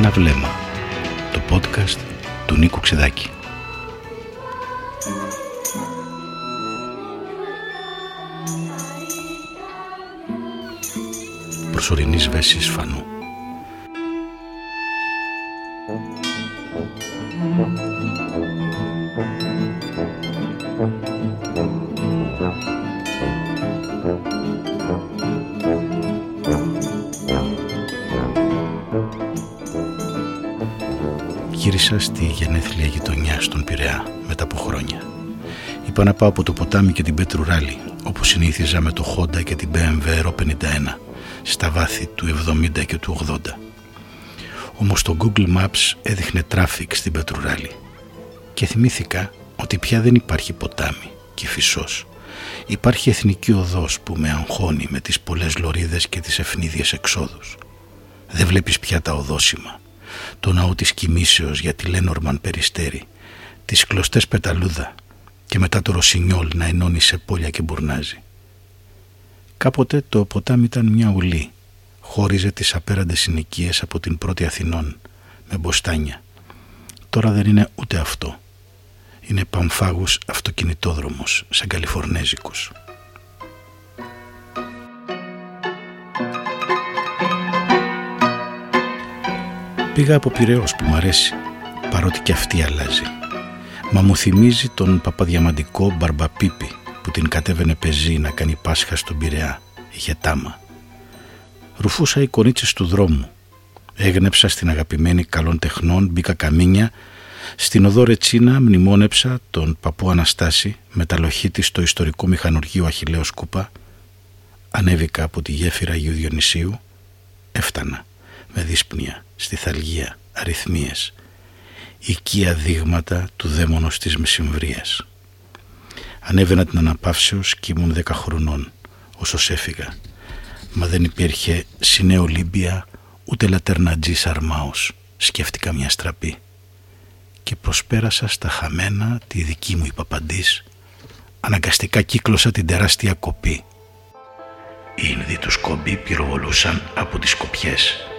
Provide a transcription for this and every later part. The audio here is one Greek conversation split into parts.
ένα βλέμμα. Το podcast του Νίκου Ξεδάκη. Προσωρινής βέσης φανού. Γύρισα στη γενέθλια γειτονιά στον Πειραιά μετά από χρόνια. Είπα να πάω από το ποτάμι και την Πετρουράλη, όπως συνήθιζα με το Honda και την BMW Euro 51, στα βάθη του 70 και του 80. Όμως το Google Maps έδειχνε traffic στην Πετρουράλη και θυμήθηκα ότι πια δεν υπάρχει ποτάμι και φυσός. Υπάρχει εθνική οδός που με αγχώνει με τις πολλές λωρίδες και τις ευνίδιες εξόδους. Δεν βλέπεις πια τα οδόσημα το ναό της κοιμήσεως για τη Λένορμαν Περιστέρη, τις κλωστές πεταλούδα και μετά το Ρωσινιόλ να ενώνει σε πόλια και μπουρνάζει. Κάποτε το ποτάμι ήταν μια ουλή, χώριζε τις απέραντες συνοικίες από την πρώτη Αθηνών, με μποστάνια. Τώρα δεν είναι ούτε αυτό. Είναι παμφάγους αυτοκινητόδρομος, σαν καλιφορνέζικους. Πήγα από Πειραιός που μ' αρέσει, παρότι και αυτή αλλάζει. Μα μου θυμίζει τον παπαδιαμαντικό Μπαρμπαπίπη που την κατέβαινε πεζή να κάνει Πάσχα στον Πειραιά, είχε τάμα. Ρουφούσα οι κορίτσες του δρόμου. Έγνεψα στην αγαπημένη καλών τεχνών, μπήκα καμίνια. Στην οδό Ρετσίνα μνημόνεψα τον παππού Αναστάση με τα λοχή της στο ιστορικό μηχανουργείο Αχιλέος Κούπα. Ανέβηκα από τη γέφυρα Αγίου Διονυσίου. Έφτανα με δύσπνοια στη θαλγία, αριθμίες, οικία δείγματα του δαίμονος της μεσημβρίας. Ανέβαινα την αναπαύσεως και ήμουν δέκα χρονών, όσος έφυγα. Μα δεν υπήρχε συνέο Λίμπια, ούτε λατερνατζή Αρμάος, σκέφτηκα μια στραπή. Και προσπέρασα στα χαμένα τη δική μου υπαπαντής, αναγκαστικά κύκλωσα την τεράστια κοπή. Οι Ινδοί τους Σκόμπι πυροβολούσαν από τις κοπιές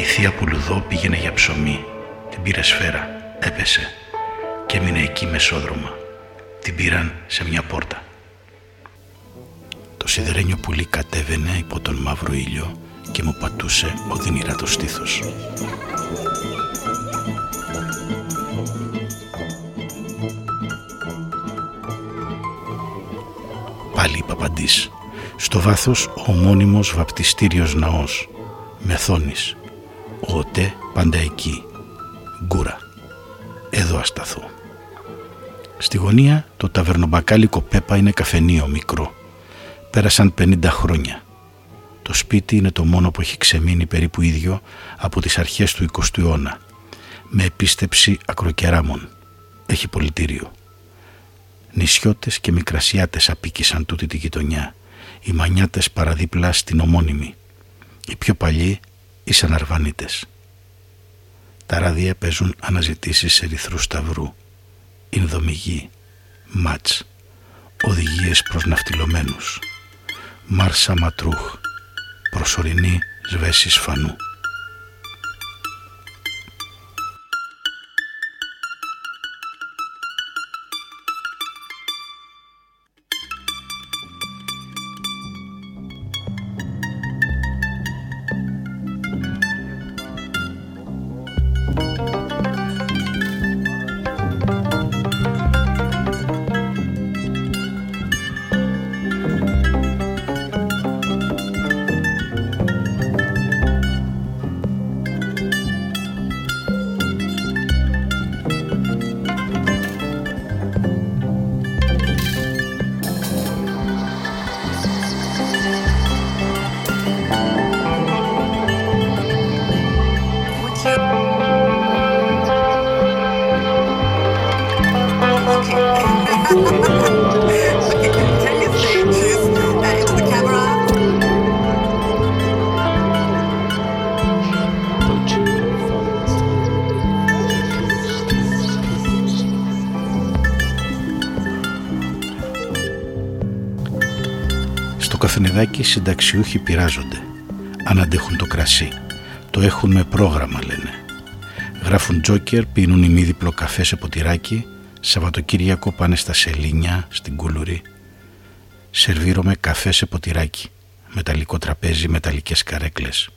η θεία Πουλουδό πήγαινε για ψωμί. Την πήρε σφαίρα, έπεσε και έμεινε εκεί μεσόδρομα. Την πήραν σε μια πόρτα. Το σιδερένιο πουλί κατέβαινε υπό τον μαύρο ήλιο και μου πατούσε οδυνηρά το στήθος. Πάλι η Παπαντής. Στο βάθος ο μόνιμος βαπτιστήριος ναός. Μεθόνης Ότε πάντα εκεί. Γκούρα. Εδώ ασταθώ. Στη γωνία το ταβερνομπακάλικο Πέπα είναι καφενείο μικρό. Πέρασαν 50 χρόνια. Το σπίτι είναι το μόνο που έχει ξεμείνει περίπου ίδιο από τις αρχές του 20ου αιώνα. Με επίστεψη ακροκεράμων. Έχει πολιτήριο. Νησιώτες και μικρασιάτες απίκησαν τούτη τη γειτονιά. Οι μανιάτες παραδίπλα στην ομώνυμη. Οι πιο παλιοί ήσαν αρβανίτες. Τα ράδια παίζουν αναζητήσεις ερυθρού σταυρού, Ινδομηγή, μάτς, οδηγίες προς ναυτιλωμένους, Μάρσα Ματρούχ, προσωρινή σβέση φανού. Καφενεδάκι συνταξιούχοι πειράζονται. Αν αντέχουν το κρασί. Το έχουν με πρόγραμμα λένε. Γράφουν τζόκερ, πίνουν ημίδιπλο καφέ σε ποτηράκι, Σαββατοκύριακο πάνε στα Σελίνια, στην Κούλουρη. Σερβίρομαι καφές σε ποτηράκι, μεταλλικό τραπέζι, μεταλλικές καρέκλες.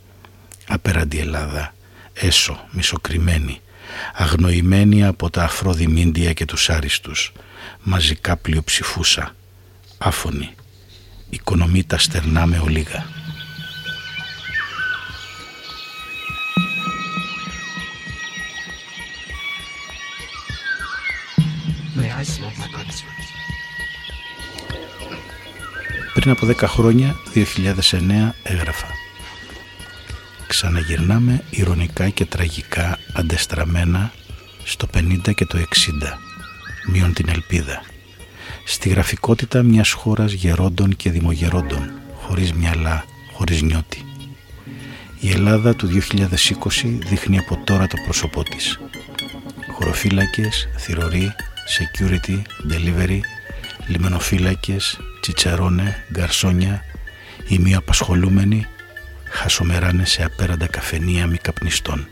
Απέραντη Ελλάδα, έσω, μισοκριμένη, αγνοημένη από τα αφρόδημίντια και τους άριστους, μαζικά πλειοψηφούσα, άφωνη, οικονομεί τα στερνά με ολίγα. Πριν από 10 χρόνια, 2009, έγραφα. Ξαναγυρνάμε ηρωνικά και τραγικά αντεστραμμένα στο 50 και το 60 μείον την ελπίδα. Στη γραφικότητα μιας χώρας γερόντων και δημογερόντων χωρίς μυαλά, χωρίς νιώτη. Η Ελλάδα του 2020 δείχνει από τώρα το πρόσωπό της. Χωροφύλακες, θηροροί, security, delivery λιμενοφύλακες, τσιτσαρόνε, γκαρσόνια ημιοαπασχολούμενοι χασομεράνε σε απέραντα καφενεία μη καπνιστών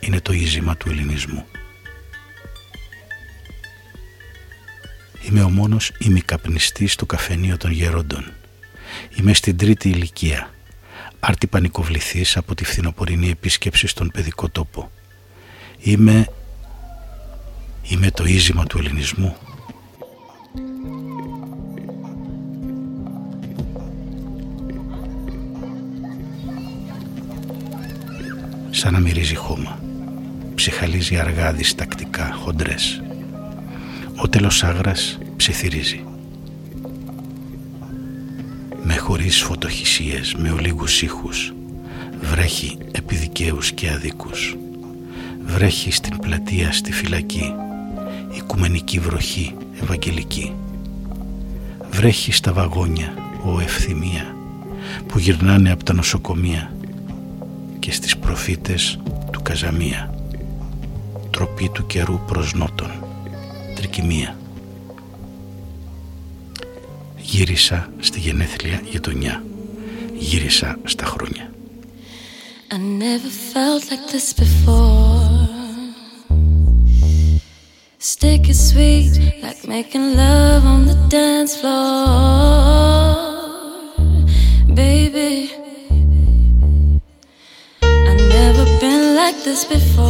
είναι το ίζημα του ελληνισμού Είμαι ο μόνος ημικαπνιστής του καφενείο των γερόντων. Είμαι στην τρίτη ηλικία. Άρτη πανικοβληθής από τη φθινοπορεινή επίσκεψη στον παιδικό τόπο. Είμαι... Είμαι το ίζημα του ελληνισμού. Σαν να μυρίζει χώμα. Ψυχαλίζει αργά διστακτικά, χοντρές. Ο τέλος άγρας ψιθυρίζει. Με χωρίς φωτοχυσίες, με ολίγους ήχους, βρέχει επιδικαίους και αδίκους. Βρέχει στην πλατεία στη φυλακή, οικουμενική βροχή ευαγγελική. Βρέχει στα βαγόνια, ο ευθυμία, που γυρνάνε από τα νοσοκομεία και στις προφήτες του Καζαμία. Τροπή του καιρού προς νότον τρικυμία. Γύρισα στη γενέθλια γειτονιά. Γύρισα στα χρόνια. I never felt like this before Stick is sweet like making love on the dance floor this before.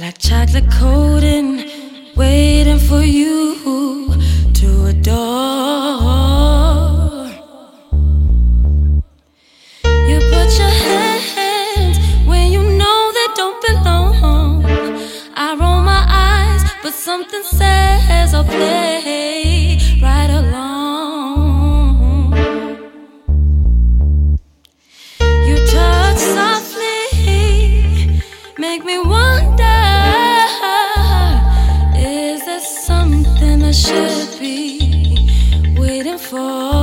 Like chocolate coating, waiting for you to adore. You put your hands where you know they don't belong. I roll my eyes, but something says, I'll play. could be waiting for.